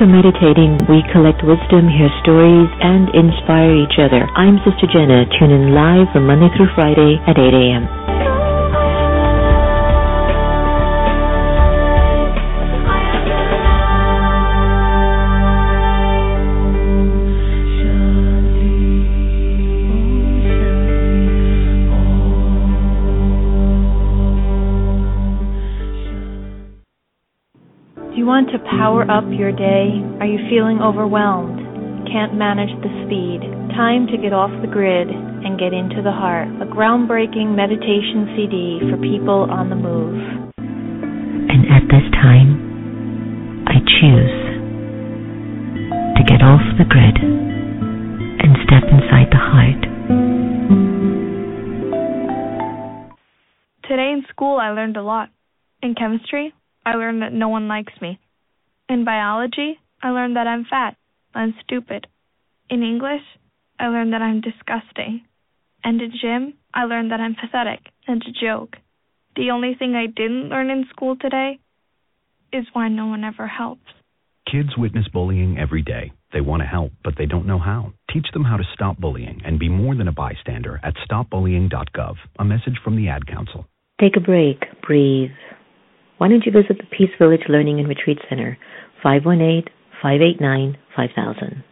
America Meditating, we collect wisdom, hear stories, and inspire each other. I'm Sister Jenna. Tune in live from Monday through Friday at 8 a.m. power up your day? Are you feeling overwhelmed? Can't manage the speed? Time to get off the grid and get into the heart. A groundbreaking meditation CD for people on the move. And at this time, I choose to get off the grid and step inside the heart. Today in school, I learned a lot. In chemistry, I learned that no one likes me. In biology, I learned that I'm fat and stupid. In English, I learned that I'm disgusting. And in gym, I learned that I'm pathetic and a joke. The only thing I didn't learn in school today is why no one ever helps. Kids witness bullying every day. They want to help, but they don't know how. Teach them how to stop bullying and be more than a bystander at stopbullying.gov. A message from the Ad Council. Take a break, breathe. Why don't you visit the Peace Village Learning and Retreat Center? 518 589 5000.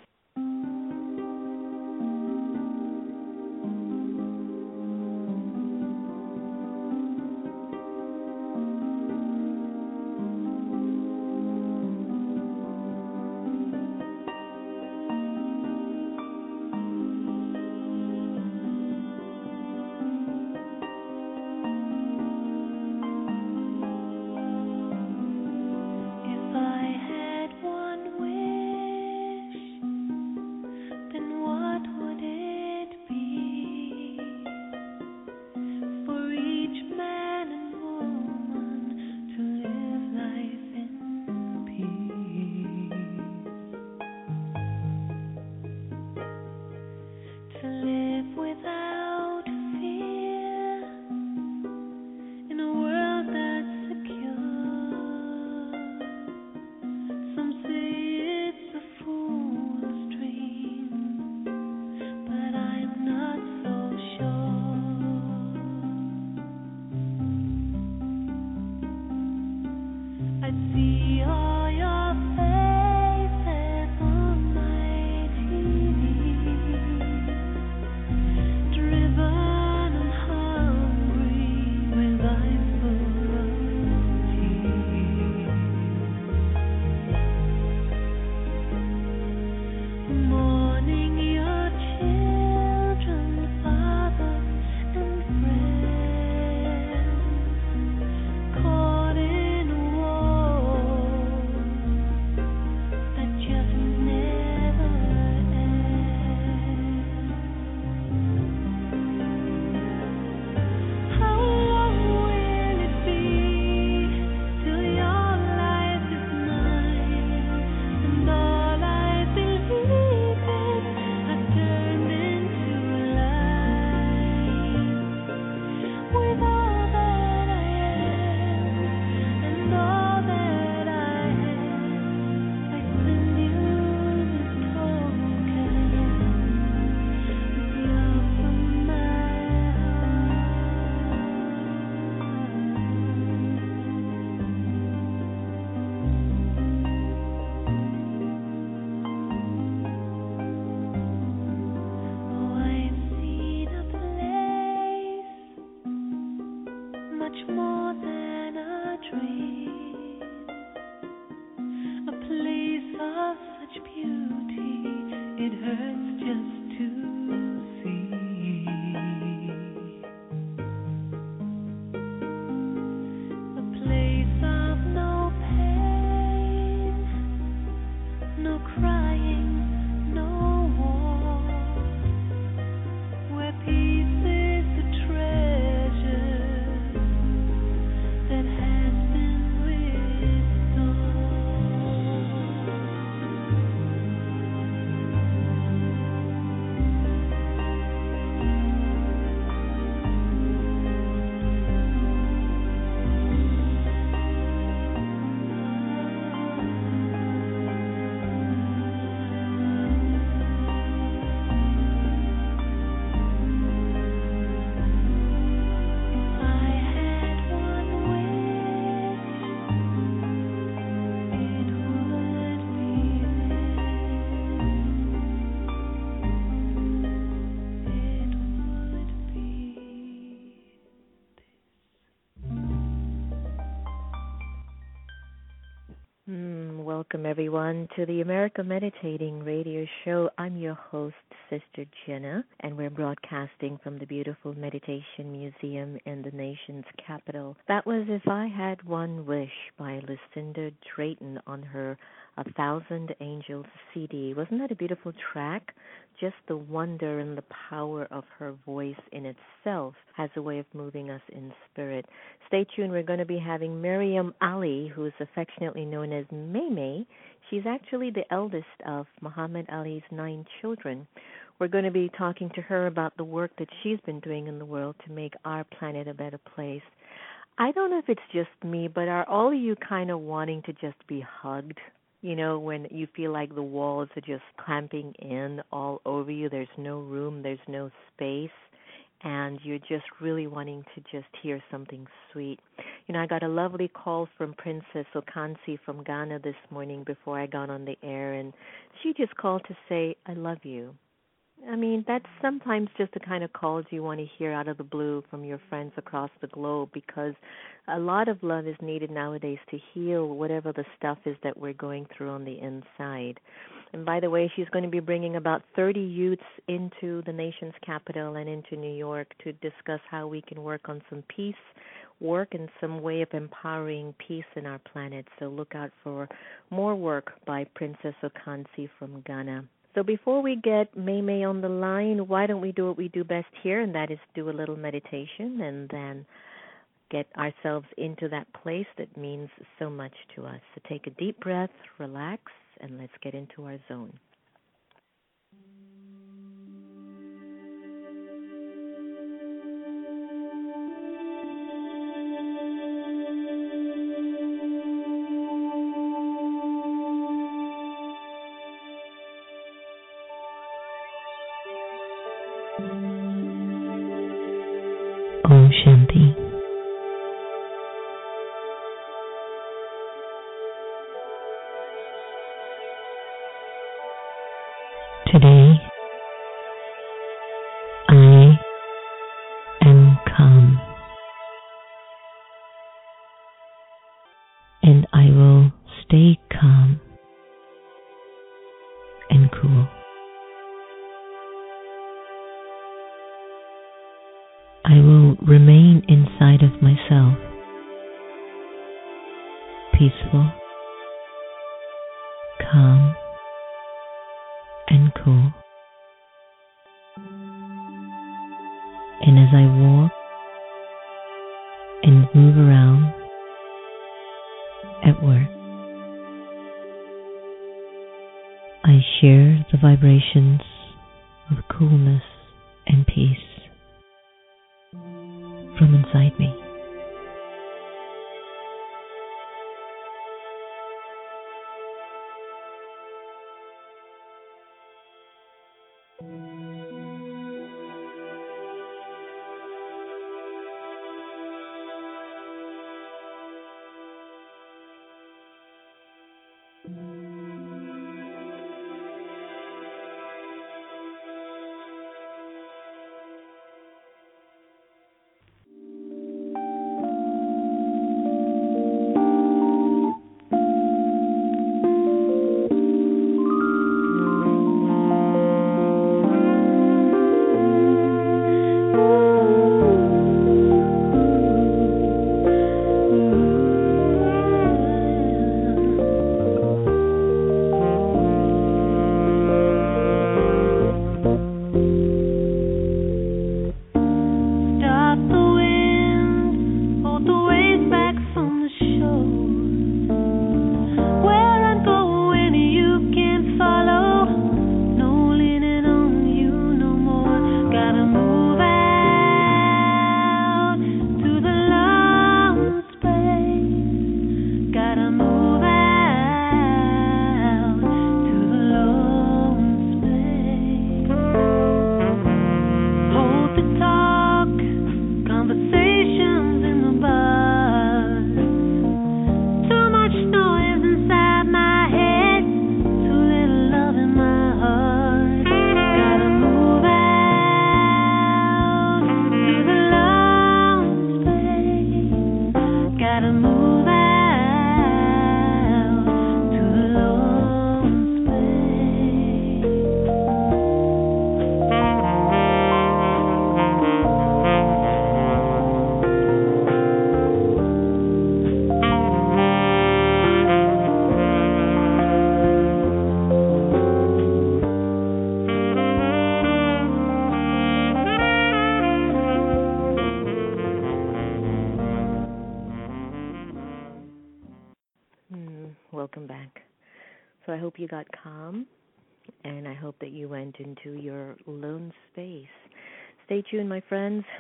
Everyone, to the America Meditating Radio Show. I'm your host, Sister Jenna, and we're broadcasting from the beautiful Meditation Museum in the nation's capital. That was If I Had One Wish by Lucinda Drayton on her A Thousand Angels CD. Wasn't that a beautiful track? Just the wonder and the power of her voice in itself has a way of moving us in spirit. Stay tuned. We're going to be having Maryum Ali, who is affectionately known as May May. She's actually the eldest of Muhammad Ali's nine children. We're going to be talking to her about the work that she's been doing in the world to make our planet a better place. I don't know if it's just me, but are all of you kind of wanting to just be hugged? You know, when you feel like the walls are just clamping in all over you, there's no room, there's no space and you're just really wanting to just hear something sweet. You know, I got a lovely call from Princess Okansi from Ghana this morning before I got on the air, and she just called to say, I love you. I mean, that's sometimes just the kind of calls you want to hear out of the blue from your friends across the globe because a lot of love is needed nowadays to heal whatever the stuff is that we're going through on the inside. And by the way, she's going to be bringing about 30 youths into the nation's capital and into New York to discuss how we can work on some peace work and some way of empowering peace in our planet. So look out for more work by Princess Okansi from Ghana. So before we get May May on the line, why don't we do what we do best here, and that is do a little meditation and then get ourselves into that place that means so much to us. So take a deep breath, relax, and let's get into our zone.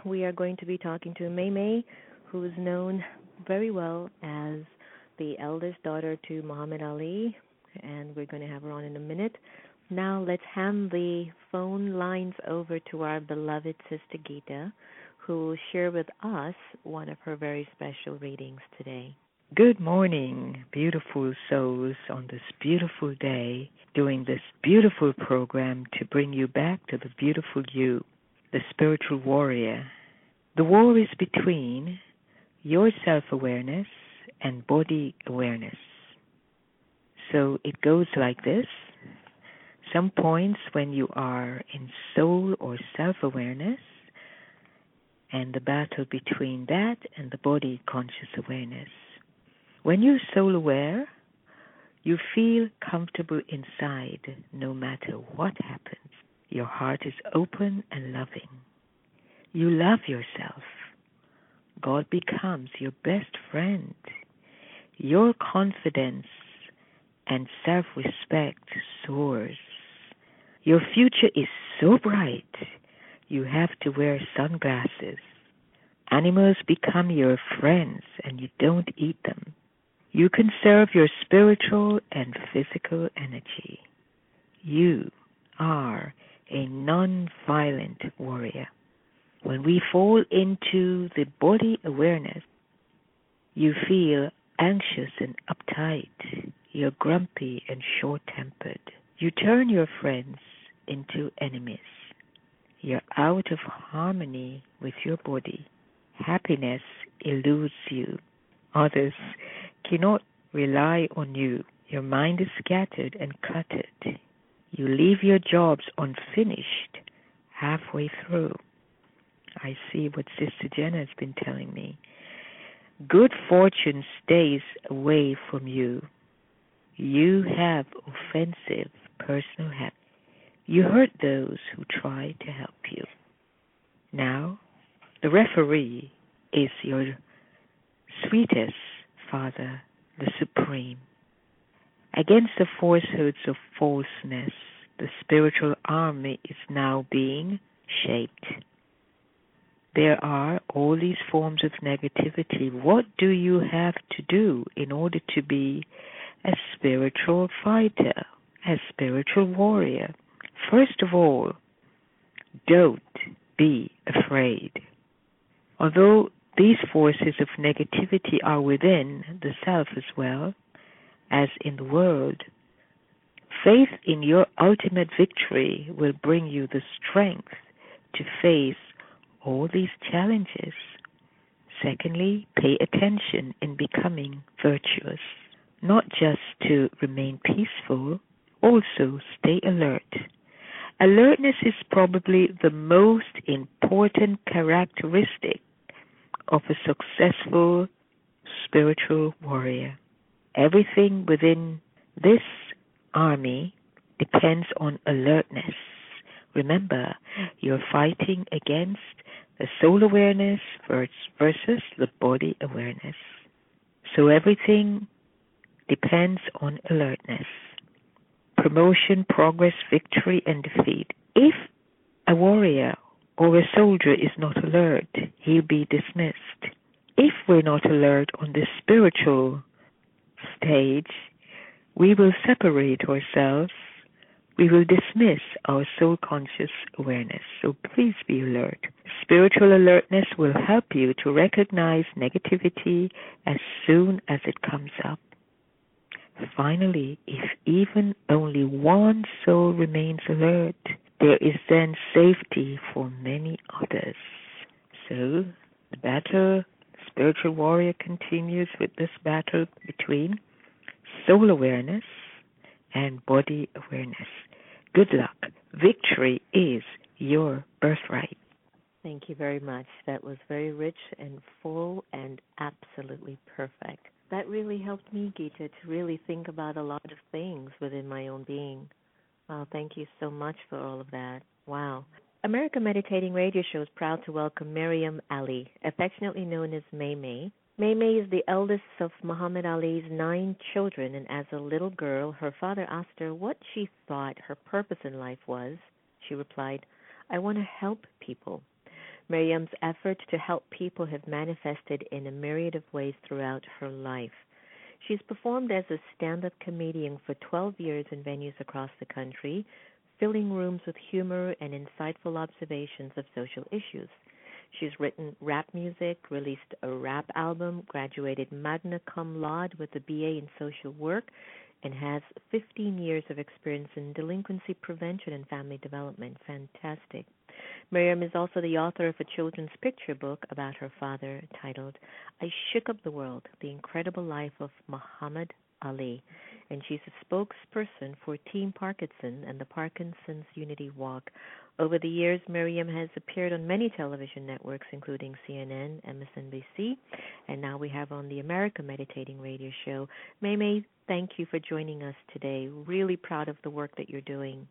We are going to be talking to May May, who is known very well as the eldest daughter to Muhammad Ali, and we're going to have her on in a minute. Now let's hand the phone lines over to our beloved Sister Gita, who will share with us one of her very special readings today. Good morning, beautiful souls, on this beautiful day, doing this beautiful program to bring you back to the beautiful you, the spiritual warrior. The war is between your self awareness and body awareness. So it goes like this some points when you are in soul or self awareness, and the battle between that and the body conscious awareness. When you're soul aware, you feel comfortable inside no matter what happens. Your heart is open and loving. You love yourself. God becomes your best friend. Your confidence and self respect soars. Your future is so bright, you have to wear sunglasses. Animals become your friends and you don't eat them. You conserve your spiritual and physical energy. You are a non violent warrior. When we fall into the body awareness, you feel anxious and uptight. You're grumpy and short tempered. You turn your friends into enemies. You're out of harmony with your body. Happiness eludes you. Others cannot rely on you. Your mind is scattered and cluttered. You leave your jobs unfinished halfway through. I see what Sister Jenna has been telling me. Good fortune stays away from you. You have offensive personal habits. You hurt those who try to help you. Now, the referee is your sweetest Father, the Supreme. Against the falsehoods of falseness, the spiritual army is now being shaped. There are all these forms of negativity. What do you have to do in order to be a spiritual fighter, a spiritual warrior? First of all, don't be afraid. Although these forces of negativity are within the self as well as in the world, faith in your ultimate victory will bring you the strength to face all these challenges. Secondly, pay attention in becoming virtuous, not just to remain peaceful, also stay alert Alertness is probably the most important characteristic of a successful spiritual warrior. Everything within this army depends on alertness. Remember, you're fighting against the soul awareness versus the body awareness. So everything depends on alertness promotion, progress, victory, and defeat. If a warrior or a soldier is not alert, he'll be dismissed. If we're not alert on the spiritual stage, we will separate ourselves. We will dismiss our soul conscious awareness. So please be alert. Spiritual alertness will help you to recognize negativity as soon as it comes up. Finally, if even only one soul remains alert, there is then safety for many others. So, the battle, spiritual warrior continues with this battle between soul awareness and body awareness. Good luck. Victory is your birthright. Thank you very much. That was very rich and full and absolutely perfect that really helped me, Gita, to really think about a lot of things within my own being. Wow, thank you so much for all of that. Wow. America Meditating Radio Show is proud to welcome Maryum Ali, affectionately known as May May, Maymay is the eldest of Muhammad Ali's nine children, and as a little girl, her father asked her what she thought her purpose in life was. She replied, I want to help people. Maryum's efforts to help people have manifested in a myriad of ways throughout her life. She's performed as a stand up comedian for 12 years in venues across the country, filling rooms with humor and insightful observations of social issues. She's written rap music, released a rap album, graduated magna cum laude with a BA in social work, and has 15 years of experience in delinquency prevention and family development. Fantastic. Maryum is also the author of a children's picture book about her father titled I Shook Up the World The Incredible Life of Muhammad Ali. And she's a spokesperson for Team Parkinson and the Parkinson's Unity Walk. Over the years, Maryum has appeared on many television networks, including CNN, MSNBC, and now we have on the America Meditating Radio Show. May May, thank you for joining us today. Really proud of the work that you're doing.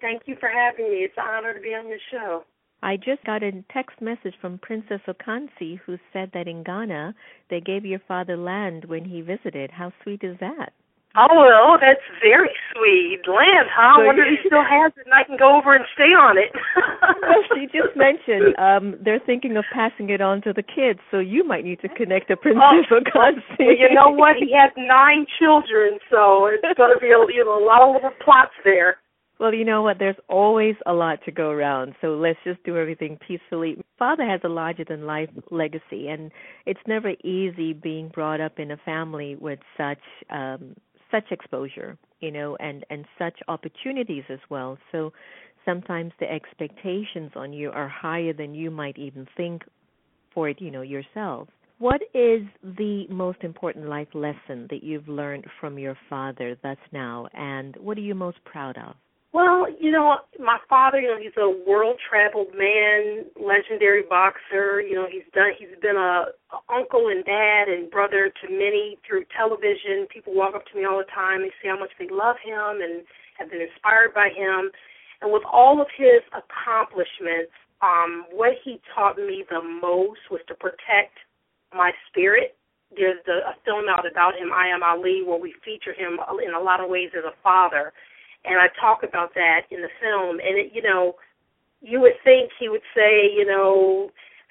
Thank you for having me. It's an honor to be on your show. I just got a text message from Princess Okansi who said that in Ghana they gave your father land when he visited. How sweet is that? Oh well, that's very sweet. Land, huh? I wonder if he still has it and I can go over and stay on it. well, she just mentioned um they're thinking of passing it on to the kids, so you might need to connect to Princess oh, Okansi. Well, you know what? He has nine children, so it's going to be a, you know a lot of little plots there. Well, you know what? There's always a lot to go around, so let's just do everything peacefully. Father has a larger than life legacy, and it's never easy being brought up in a family with such um such exposure, you know, and and such opportunities as well. So sometimes the expectations on you are higher than you might even think for it, you know, yourself. What is the most important life lesson that you've learned from your father thus now, and what are you most proud of? Well, you know, my father, you know, he's a world traveled man, legendary boxer. You know, he's done he's been a, a uncle and dad and brother to many through television. People walk up to me all the time and say how much they love him and have been inspired by him. And with all of his accomplishments, um, what he taught me the most was to protect my spirit. There's the, a film out about him, I Am Ali, where we feature him in a lot of ways as a father and I talk about that in the film. And it, you know, you would think he would say, you know,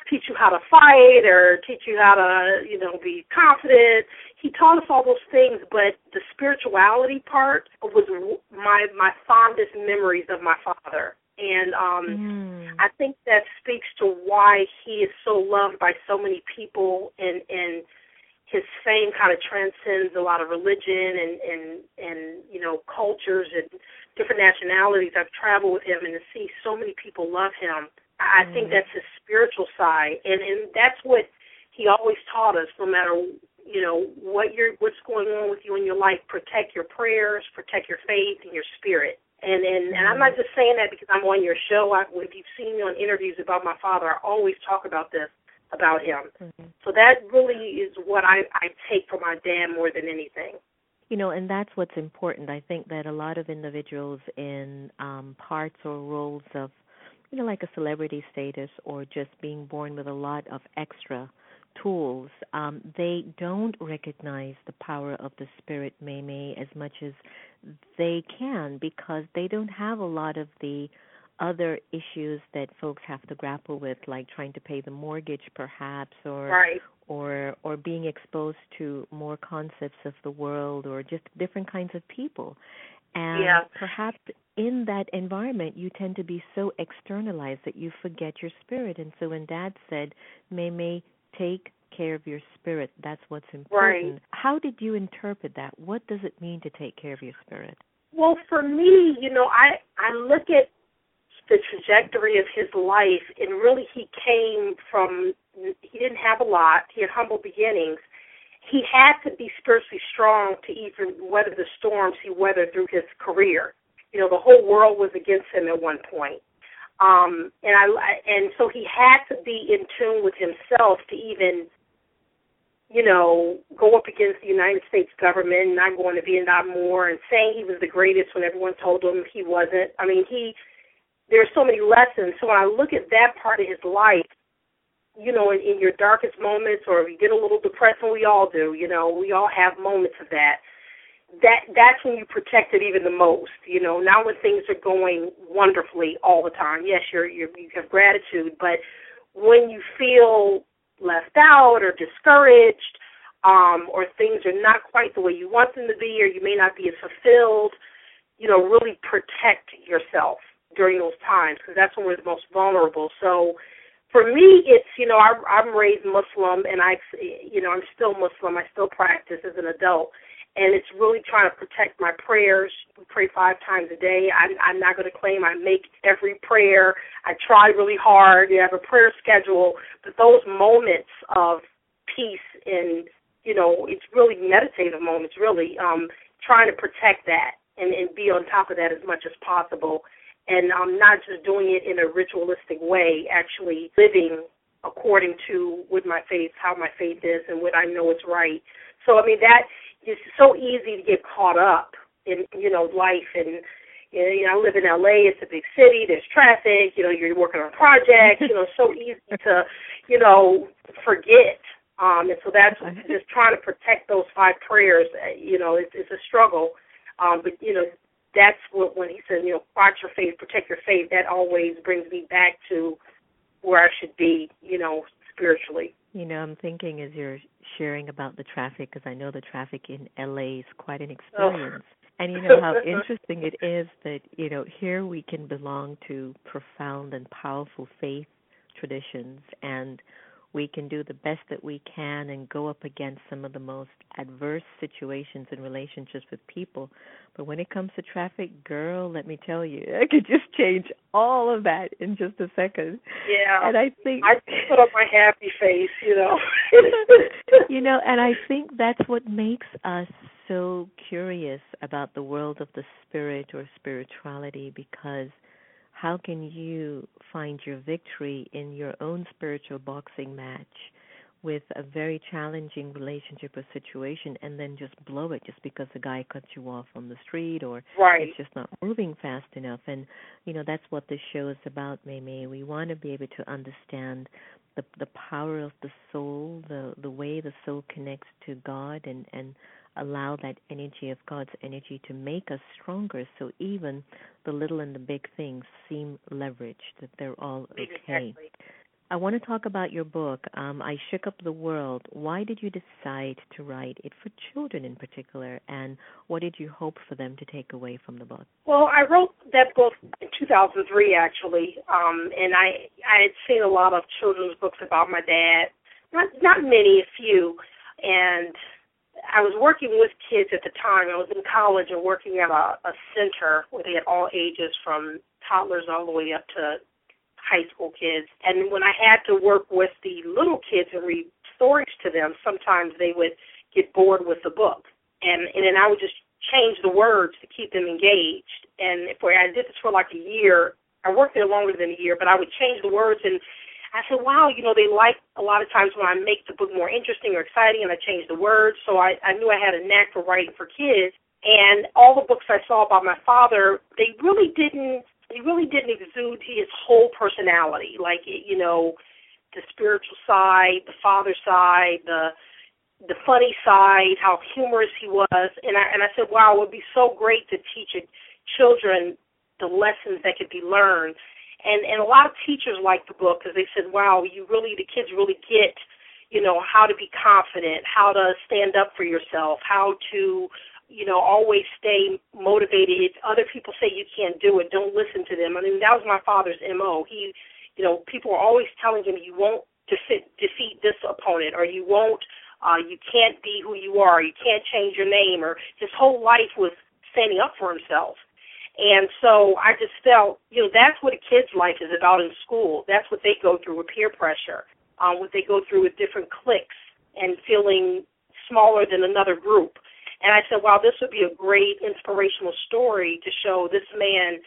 teach you how to fight or teach you how to, you know, be confident. He taught us all those things, but the spirituality part was my my fondest memories of my father. And um mm. I think that speaks to why he is so loved by so many people and and his fame kind of transcends a lot of religion and and and you know cultures and different nationalities. I've traveled with him and to see so many people love him. I mm think that's his spiritual side, and and that's what he always taught us. No matter you know what you're what's going on with you in your life, protect your prayers, protect your faith and your spirit. And and and I'm not just saying that because I'm on your show. I, if you've seen me on interviews about my father, I always talk about this about him. Mm-hmm. So that really is what I, I take from my dad more than anything. You know, and that's what's important. I think that a lot of individuals in um parts or roles of you know, like a celebrity status or just being born with a lot of extra tools, um, they don't recognize the power of the spirit May May as much as they can because they don't have a lot of the other issues that folks have to grapple with like trying to pay the mortgage perhaps or right. or or being exposed to more concepts of the world or just different kinds of people and yeah. perhaps in that environment you tend to be so externalized that you forget your spirit and so when dad said "May may take care of your spirit that's what's important right. how did you interpret that what does it mean to take care of your spirit well for me you know i i look at the trajectory of his life, and really he came from he didn't have a lot. He had humble beginnings. He had to be spiritually strong to even weather the storms he weathered through his career. You know, the whole world was against him at one point. Um, and I and so he had to be in tune with himself to even you know, go up against the United States government, not going to Vietnam War, and saying he was the greatest when everyone told him he wasn't. I mean, he there are so many lessons. So when I look at that part of his life, you know, in, in your darkest moments, or you get a little depressed, and we all do, you know, we all have moments of that. That that's when you protect it even the most. You know, not when things are going wonderfully all the time. Yes, you're, you're you have gratitude, but when you feel left out or discouraged, um, or things are not quite the way you want them to be, or you may not be as fulfilled, you know, really protect yourself during those times because that's when we're the most vulnerable. So for me, it's you know I'm, I'm raised Muslim and I you know I'm still Muslim. I still practice as an adult, and it's really trying to protect my prayers. We pray five times a day. I'm, I'm not going to claim I make every prayer. I try really hard. You have a prayer schedule, but those moments of peace and you know it's really meditative moments. Really, um, trying to protect that and, and be on top of that as much as possible and I'm not just doing it in a ritualistic way, actually living according to what my faith, how my faith is, and what I know is right. So I mean that is so easy to get caught up in you know life and you know I live in LA. It's a big city. There's traffic. You know you're working on projects. You know so easy to you know forget. Um, and so that's just trying to protect those five prayers. You know it's, it's a struggle. Um, but you know that's what when he says, you know, watch your faith, protect your faith, that always brings me back to where I should be, you know, spiritually. You know, I'm thinking as you're sharing about the traffic, because I know the traffic in LA is quite an experience. Oh. And you know how interesting it is that, you know, here we can belong to profound and powerful faith traditions and we can do the best that we can and go up against some of the most adverse situations and relationships with people. But when it comes to traffic, girl, let me tell you, I could just change all of that in just a second. Yeah. And I think I put up my happy face, you know. you know, and I think that's what makes us so curious about the world of the spirit or spirituality because how can you find your victory in your own spiritual boxing match with a very challenging relationship or situation and then just blow it just because the guy cuts you off on the street or right. it's just not moving fast enough and you know that's what this show is about May we want to be able to understand the the power of the soul the the way the soul connects to God and and allow that energy of God's energy to make us stronger so even the little and the big things seem leveraged, that they're all okay. Exactly. I want to talk about your book, um, I Shook Up the World. Why did you decide to write it for children in particular, and what did you hope for them to take away from the book? Well, I wrote that book in 2003, actually, um, and I I had seen a lot of children's books about my dad, not not many, a few, and I was working with kids at the time. I was in college and working at a, a center where they had all ages from toddlers all the way up to high school kids. And when I had to work with the little kids and read stories to them, sometimes they would get bored with the book. And and then I would just change the words to keep them engaged. And for I did this for like a year. I worked there longer than a year, but I would change the words and I said, wow, you know, they like a lot of times when I make the book more interesting or exciting and I change the words. So I, I knew I had a knack for writing for kids. And all the books I saw about my father, they really didn't, he really didn't exude his whole personality. Like, you know, the spiritual side, the father side, the the funny side, how humorous he was, and I and I said, wow, it would be so great to teach children the lessons that could be learned and and a lot of teachers liked the book because they said, "Wow, you really the kids really get, you know, how to be confident, how to stand up for yourself, how to, you know, always stay motivated. If other people say you can't do it, don't listen to them." I mean, that was my father's mo. He, you know, people were always telling him you won't defeat defeat this opponent or you won't, uh, you can't be who you are, you can't change your name, or his whole life was standing up for himself. And so I just felt, you know, that's what a kid's life is about in school. That's what they go through with peer pressure, um, what they go through with different cliques and feeling smaller than another group. And I said, wow, this would be a great inspirational story to show this man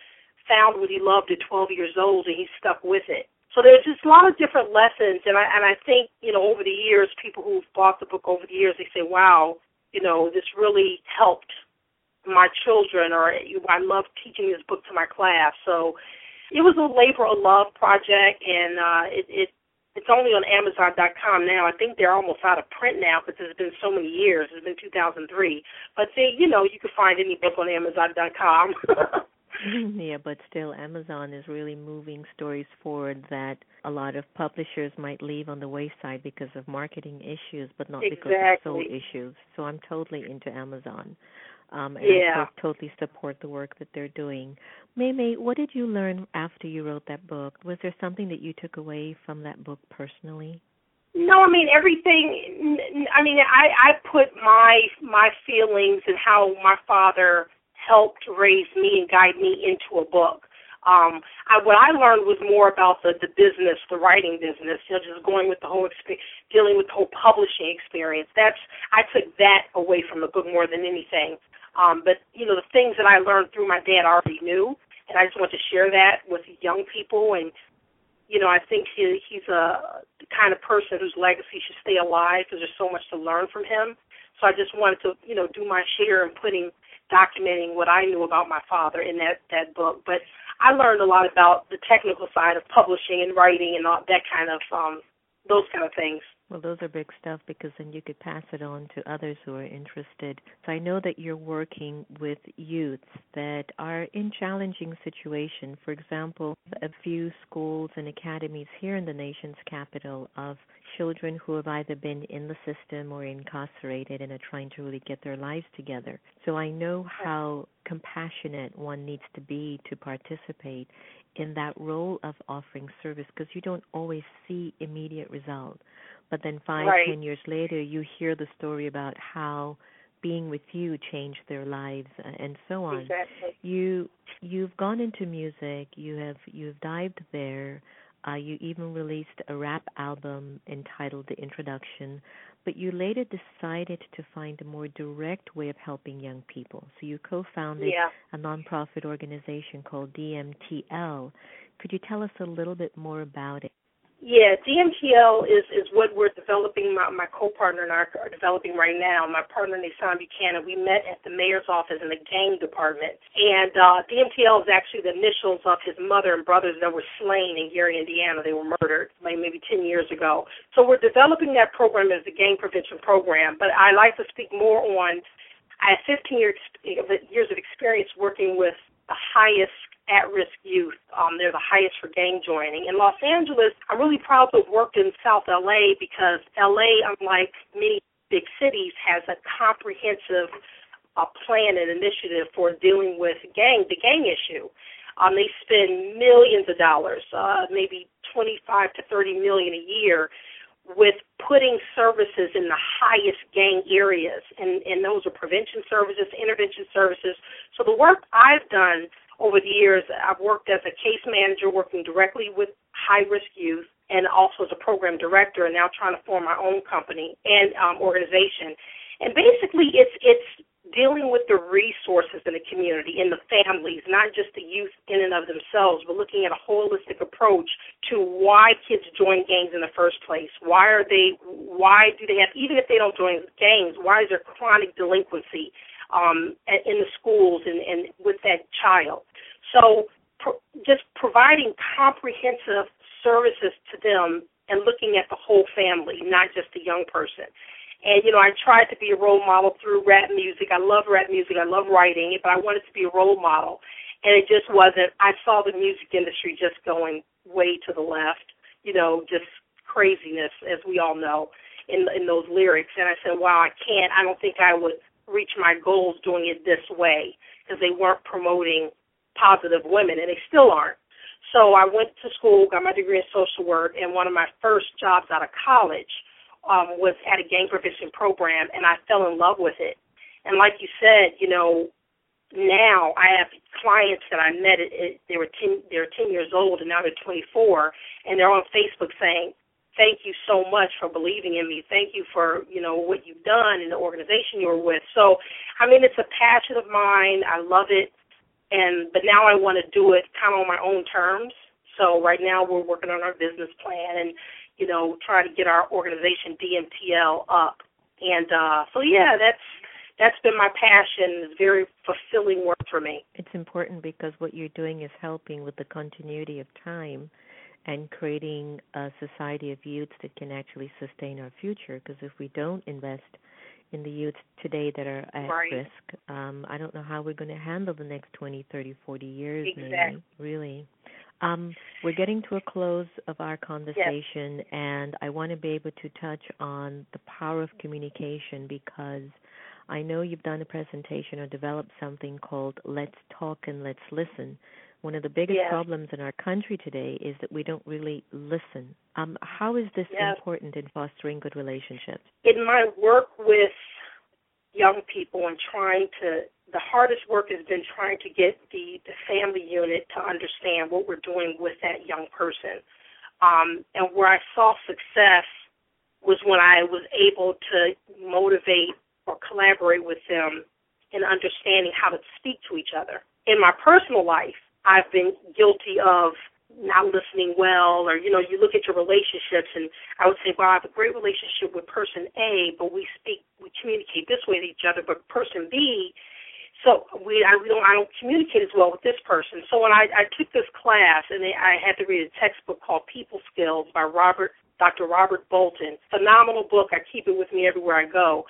found what he loved at 12 years old and he stuck with it. So there's just a lot of different lessons, and I and I think you know over the years, people who've bought the book over the years, they say, wow, you know, this really helped my children, or I love teaching this book to my class. So it was a labor of love project, and uh, it, it it's only on Amazon.com now. I think they're almost out of print now because it's been so many years. It's been 2003. But they, you know, you can find any book on Amazon.com. yeah, but still, Amazon is really moving stories forward that a lot of publishers might leave on the wayside because of marketing issues, but not exactly. because of soul issues. So I'm totally into Amazon. Um, and yeah. I totally support the work that they're doing. May May, what did you learn after you wrote that book? Was there something that you took away from that book personally? No, I mean everything. I mean, I I put my my feelings and how my father helped raise me and guide me into a book. Um, I, what I learned was more about the the business, the writing business. You know, just going with the whole experience, dealing with the whole publishing experience. That's I took that away from the book more than anything. Um, but you know, the things that I learned through my dad I already knew, and I just want to share that with young people. And you know, I think he, he's a kind of person whose legacy should stay alive because there's so much to learn from him. So I just wanted to, you know, do my share in putting documenting what I knew about my father in that that book. But I learned a lot about the technical side of publishing and writing and all that kind of um those kind of things. Well, those are big stuff because then you could pass it on to others who are interested. So I know that you're working with youths that are in challenging situations. For example, a few schools and academies here in the nation's capital of children who have either been in the system or incarcerated and are trying to really get their lives together. So I know how compassionate one needs to be to participate in that role of offering service because you don't always see immediate results but then five, right. ten years later, you hear the story about how being with you changed their lives uh, and so on. Exactly. You you've gone into music. You have you've dived there. Uh, you even released a rap album entitled The Introduction, but you later decided to find a more direct way of helping young people. So you co-founded yeah. a nonprofit organization called DMTL. Could you tell us a little bit more about it? Yeah, DMTL is is what we're developing. My my co-partner and I are developing right now. My partner Nason Buchanan. We met at the mayor's office in the gang department, and uh, DMTL is actually the initials of his mother and brothers that were slain in Gary, Indiana. They were murdered like maybe ten years ago. So we're developing that program as a gang prevention program. But I like to speak more on. I have 15 years years of experience working with the highest at-risk youth. Um, they're the highest for gang joining. In Los Angeles, I'm really proud to have worked in South LA because LA, unlike many big cities, has a comprehensive uh, plan and initiative for dealing with gang the gang issue. Um, they spend millions of dollars, uh, maybe 25 to 30 million a year, with putting services in the highest gang areas, and, and those are prevention services, intervention services. So the work I've done over the years, I've worked as a case manager working directly with high risk youth and also as a program director and now trying to form my own company and um, organization. And basically it's it's dealing with the resources in the community, in the families, not just the youth in and of themselves, but looking at a holistic approach to why kids join gangs in the first place. Why are they why do they have even if they don't join gangs, why is there chronic delinquency? Um, in the schools and, and with that child. So pro- just providing comprehensive services to them and looking at the whole family, not just the young person. And you know, I tried to be a role model through rap music. I love rap music. I love writing it, but I wanted to be a role model, and it just wasn't. I saw the music industry just going way to the left. You know, just craziness, as we all know, in in those lyrics. And I said, wow, I can't. I don't think I would reach my goals doing it this way because they weren't promoting positive women, and they still aren't. So I went to school, got my degree in social work, and one of my first jobs out of college um, was at a gang prevention program, and I fell in love with it. And like you said, you know, now I have clients that I met. It, it, they were ten, they were ten years old, and now they're 24, and they're on Facebook saying, thank you so much for believing in me. Thank you for, you know, what you've done in the organization you're with. So, I mean, it's a passion of mine. I love it. And but now I want to do it kind of on my own terms. So right now we're working on our business plan and, you know, trying to get our organization DMTL up. And uh so yeah, that's that's been my passion. It's very fulfilling work for me. It's important because what you're doing is helping with the continuity of time and creating a society of youths that can actually sustain our future. Because if we don't invest in the youths today that are at Right. risk, um, I don't know how we're going to handle the next 20, 30, 40 years. maybe, Exactly. really. Um, we're getting to a close of our conversation, and I want to be able to touch on the power of communication because I know you've done a presentation or developed something called Let's Talk and Let's Listen. One of the biggest Yes. problems in our country today is that we don't really listen. Um, how is this Yes. important in fostering good relationships? in my work with young people and trying to the hardest work has been trying to get the the family unit to understand what we're doing with that young person um and where i saw success was when i was able to motivate or collaborate with them in understanding how to speak to each other in my personal life i've been guilty of not listening well or you know you look at your relationships and I would say well I have a great relationship with person A but we speak we communicate this way to each other but person B so we I we don't I don't communicate as well with this person. So when I I took this class and I had to read a textbook called People Skills by Robert Dr. Robert Bolton. Phenomenal book. I keep it with me everywhere I go.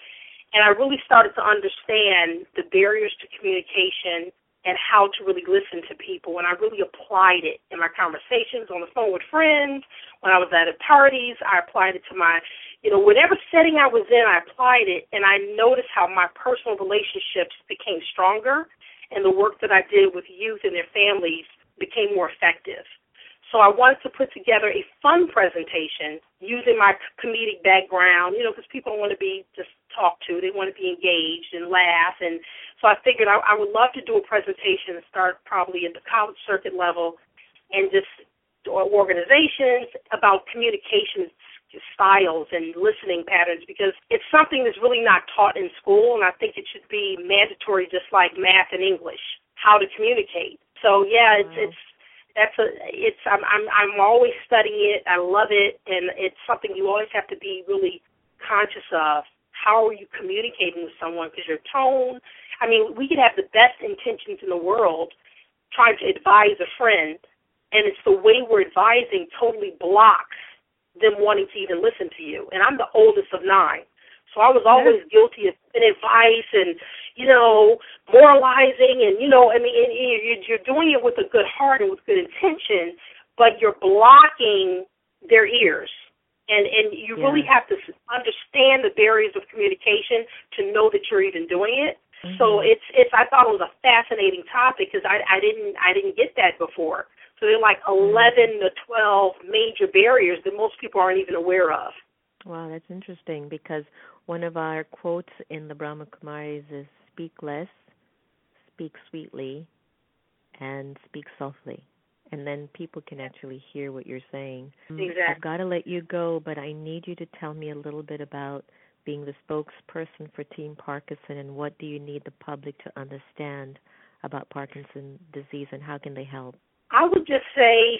And I really started to understand the barriers to communication and how to really listen to people. And I really applied it in my conversations on the phone with friends, when I was at parties, I applied it to my, you know, whatever setting I was in, I applied it. And I noticed how my personal relationships became stronger and the work that I did with youth and their families became more effective. So I wanted to put together a fun presentation using my comedic background, you know, because people don't want to be just talked to; they want to be engaged and laugh. And so I figured I, I would love to do a presentation and start probably at the college circuit level, and just or organizations about communication styles and listening patterns because it's something that's really not taught in school, and I think it should be mandatory, just like math and English, how to communicate. So yeah, it's Wow. it's that's a it's I'm I'm I'm always studying it. I love it and it's something you always have to be really conscious of. How are you communicating with someone because your tone, I mean, we could have the best intentions in the world trying to advise a friend and it's the way we're advising totally blocks them wanting to even listen to you. And I'm the oldest of nine. So I was always guilty of giving advice and, you know, moralizing and, you know, I mean, and you- you're doing it with a good heart and with good intention, but you're blocking their ears. And and you really have to understand the barriers of communication to know that you're even doing it. So Mhm. it's it's I thought it was a fascinating topic because I I didn't I didn't get that before. So there are like eleven to twelve major barriers that most people aren't even aware of. Wow, that's interesting because one of our quotes in the Brahma Kumaris is speak less, speak sweetly, and speak softly. And then people can actually hear what you're saying. Um, I've got to let you go, but I need you to tell me a little bit about being the spokesperson for Team Parkinson and what do you need the public to understand about Parkinson's disease and how can they help? I would just say,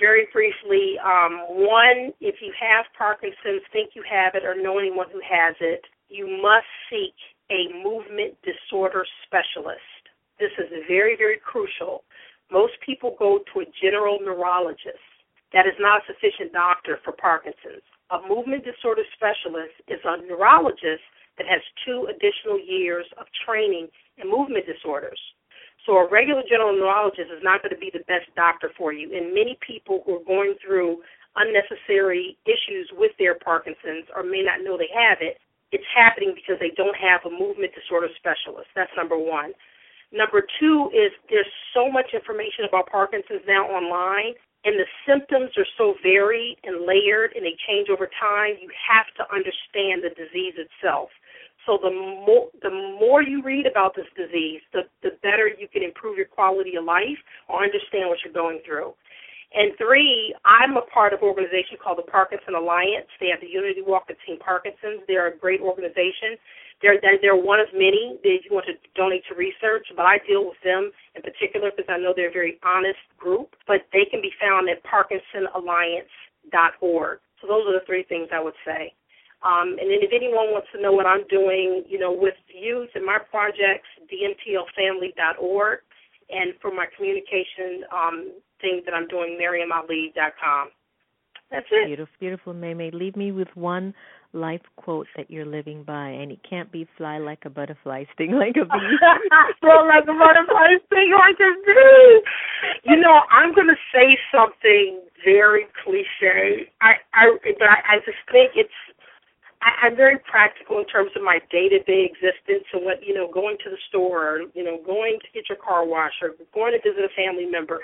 very briefly, um, one, if you have Parkinson's, think you have it, or know anyone who has it, you must seek a movement disorder specialist. This is very, very crucial. Most people go to a general neurologist. That is not a sufficient doctor for Parkinson's. A movement disorder specialist is a neurologist that has two additional years of training in movement disorders. So a regular general neurologist is not going to be the best doctor for you. And many people who are going through unnecessary issues with their Parkinson's or may not know they have it, it's happening because they don't have a movement disorder specialist. That's number one. Number two is there's so much information about Parkinson's now online, and the symptoms are so varied and layered, and they change over time. You have to understand the disease itself. So the more the more you read about this disease, the the better you can improve your quality of life or understand what you're going through. And three, I'm a part of an organization called the Parkinson Alliance. They have the Unity Walk of Team Parkinson's. They're a great organization. They're they're, they're one of many that you want to donate to research, but I deal with them in particular because I know they're a very honest group. But they can be found at ParkinsonAlliance.org. So those are the three things I would say. Um, and then if anyone wants to know what I'm doing, you know, with youth and my projects, dmtlfamily.org. And for my communication, um, that I'm doing, MaryumAli.com. That's it. Beautiful, beautiful, May May. Leave me with one life quote that you're living by, and it can't be "fly like a butterfly, sting like a bee." fly like a butterfly, sting like a bee. You know, I'm going to say something very cliche. I, I, but I, I just think it's. I, I'm very practical in terms of my day-to-day existence and what you know, going to the store, or, you know, going to get your car washed, or going to visit a family member.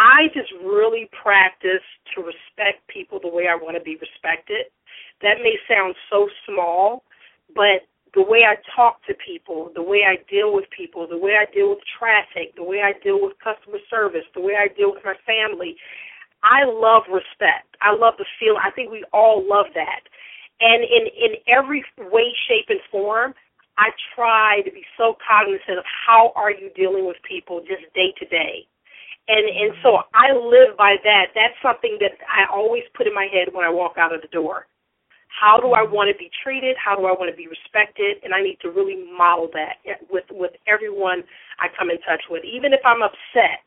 I just really practice to respect people the way I want to be respected. That may sound so small, but the way I talk to people, the way I deal with people, the way I deal with traffic, the way I deal with customer service, the way I deal with my family, I love respect. I love the feel. I think we all love that. And in in every way, shape, and form, I try to be so cognizant of how are you dealing with people just day to day and and so I live by that. That's something that I always put in my head when I walk out of the door. How do I want to be treated? How do I want to be respected? And I need to really model that with with everyone I come in touch with, even if I'm upset.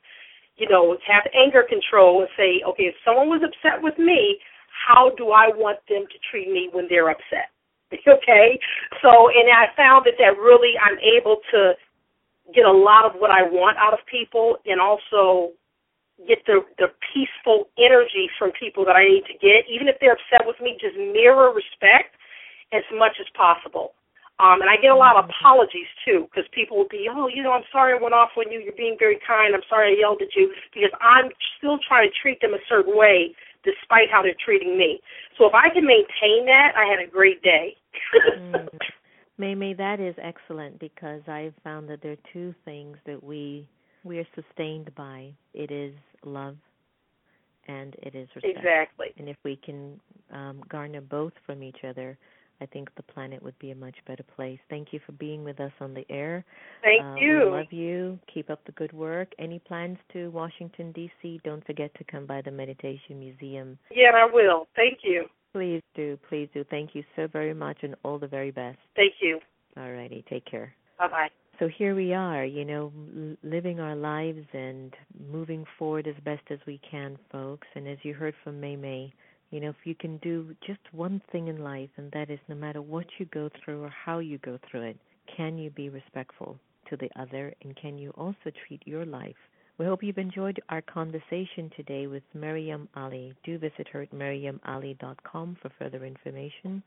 You know, have anger control and say, okay, if someone was upset with me, how do I want them to treat me when they're upset? okay, so and I found that that really I'm able to get a lot of what I want out of people and also get the the peaceful energy from people that I need to get, even if they're upset with me, just mirror respect as much as possible. Um, and I get a lot of apologies too, because people will be, oh, you know, I'm sorry I went off on you. You're being very kind. I'm sorry I yelled at you, because I'm still trying to treat them a certain way, despite how they're treating me. So if I can maintain that, I had a great day. May May, that is excellent because I've found that there are two things that we we are sustained by. It is love and it is respect. Exactly. And if we can um, garner both from each other, I think the planet would be a much better place. Thank you for being with us on the air. Thank uh, you. We love you. Keep up the good work. Any plans to Washington D.C.? Don't forget to come by the Meditation Museum. Yeah, I will. Thank you. Please do, please do. Thank you so very much, and all the very best. Thank you. All righty, take care. Bye bye. So here we are, you know, living our lives and moving forward as best as we can, folks. And as you heard from May May, you know, if you can do just one thing in life, and that is no matter what you go through or how you go through it, can you be respectful to the other, and can you also treat your life we hope you've enjoyed our conversation today with Maryum Ali. Do visit her at maryumali.com for further information.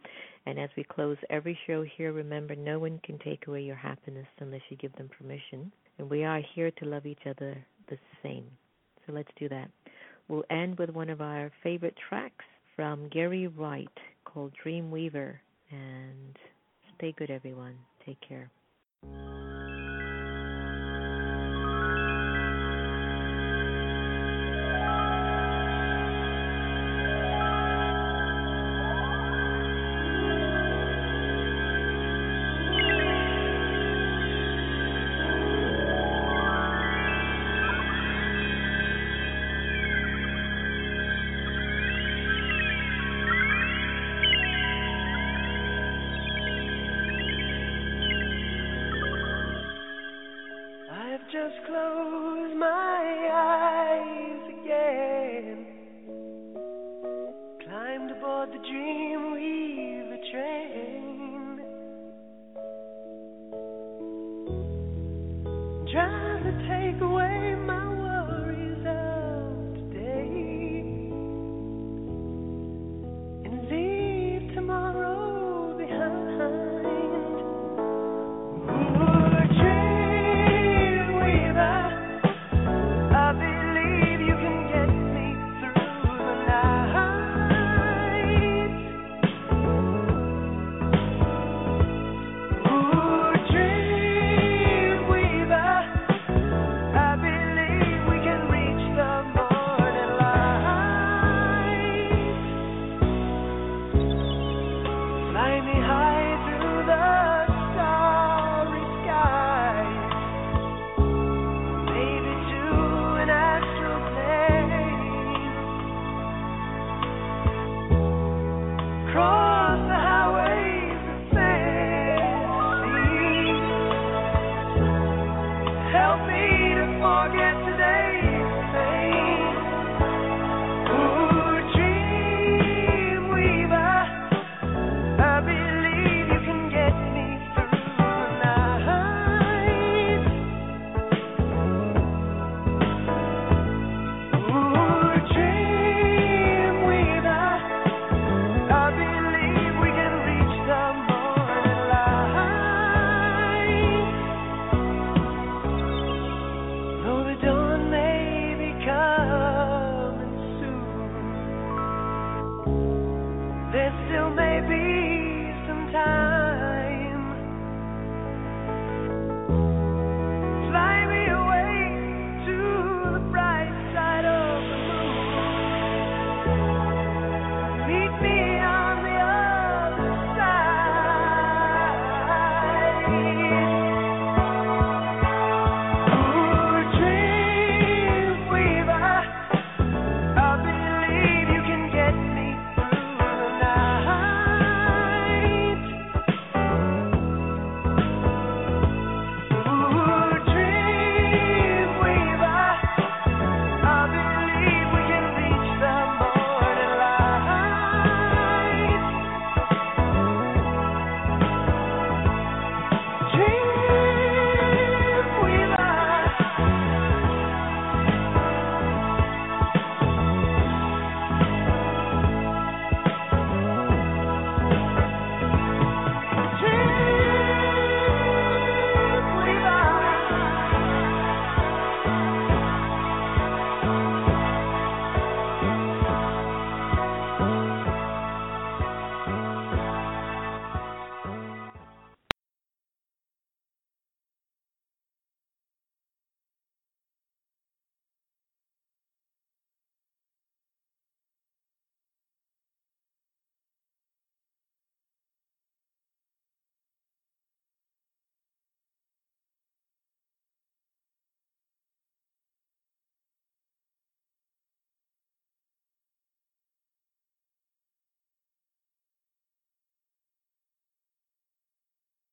And as we close every show here, remember no one can take away your happiness unless you give them permission. And we are here to love each other the same. So let's do that. We'll end with one of our favorite tracks from Gary Wright called Dreamweaver. And stay good, everyone. Take care. just close.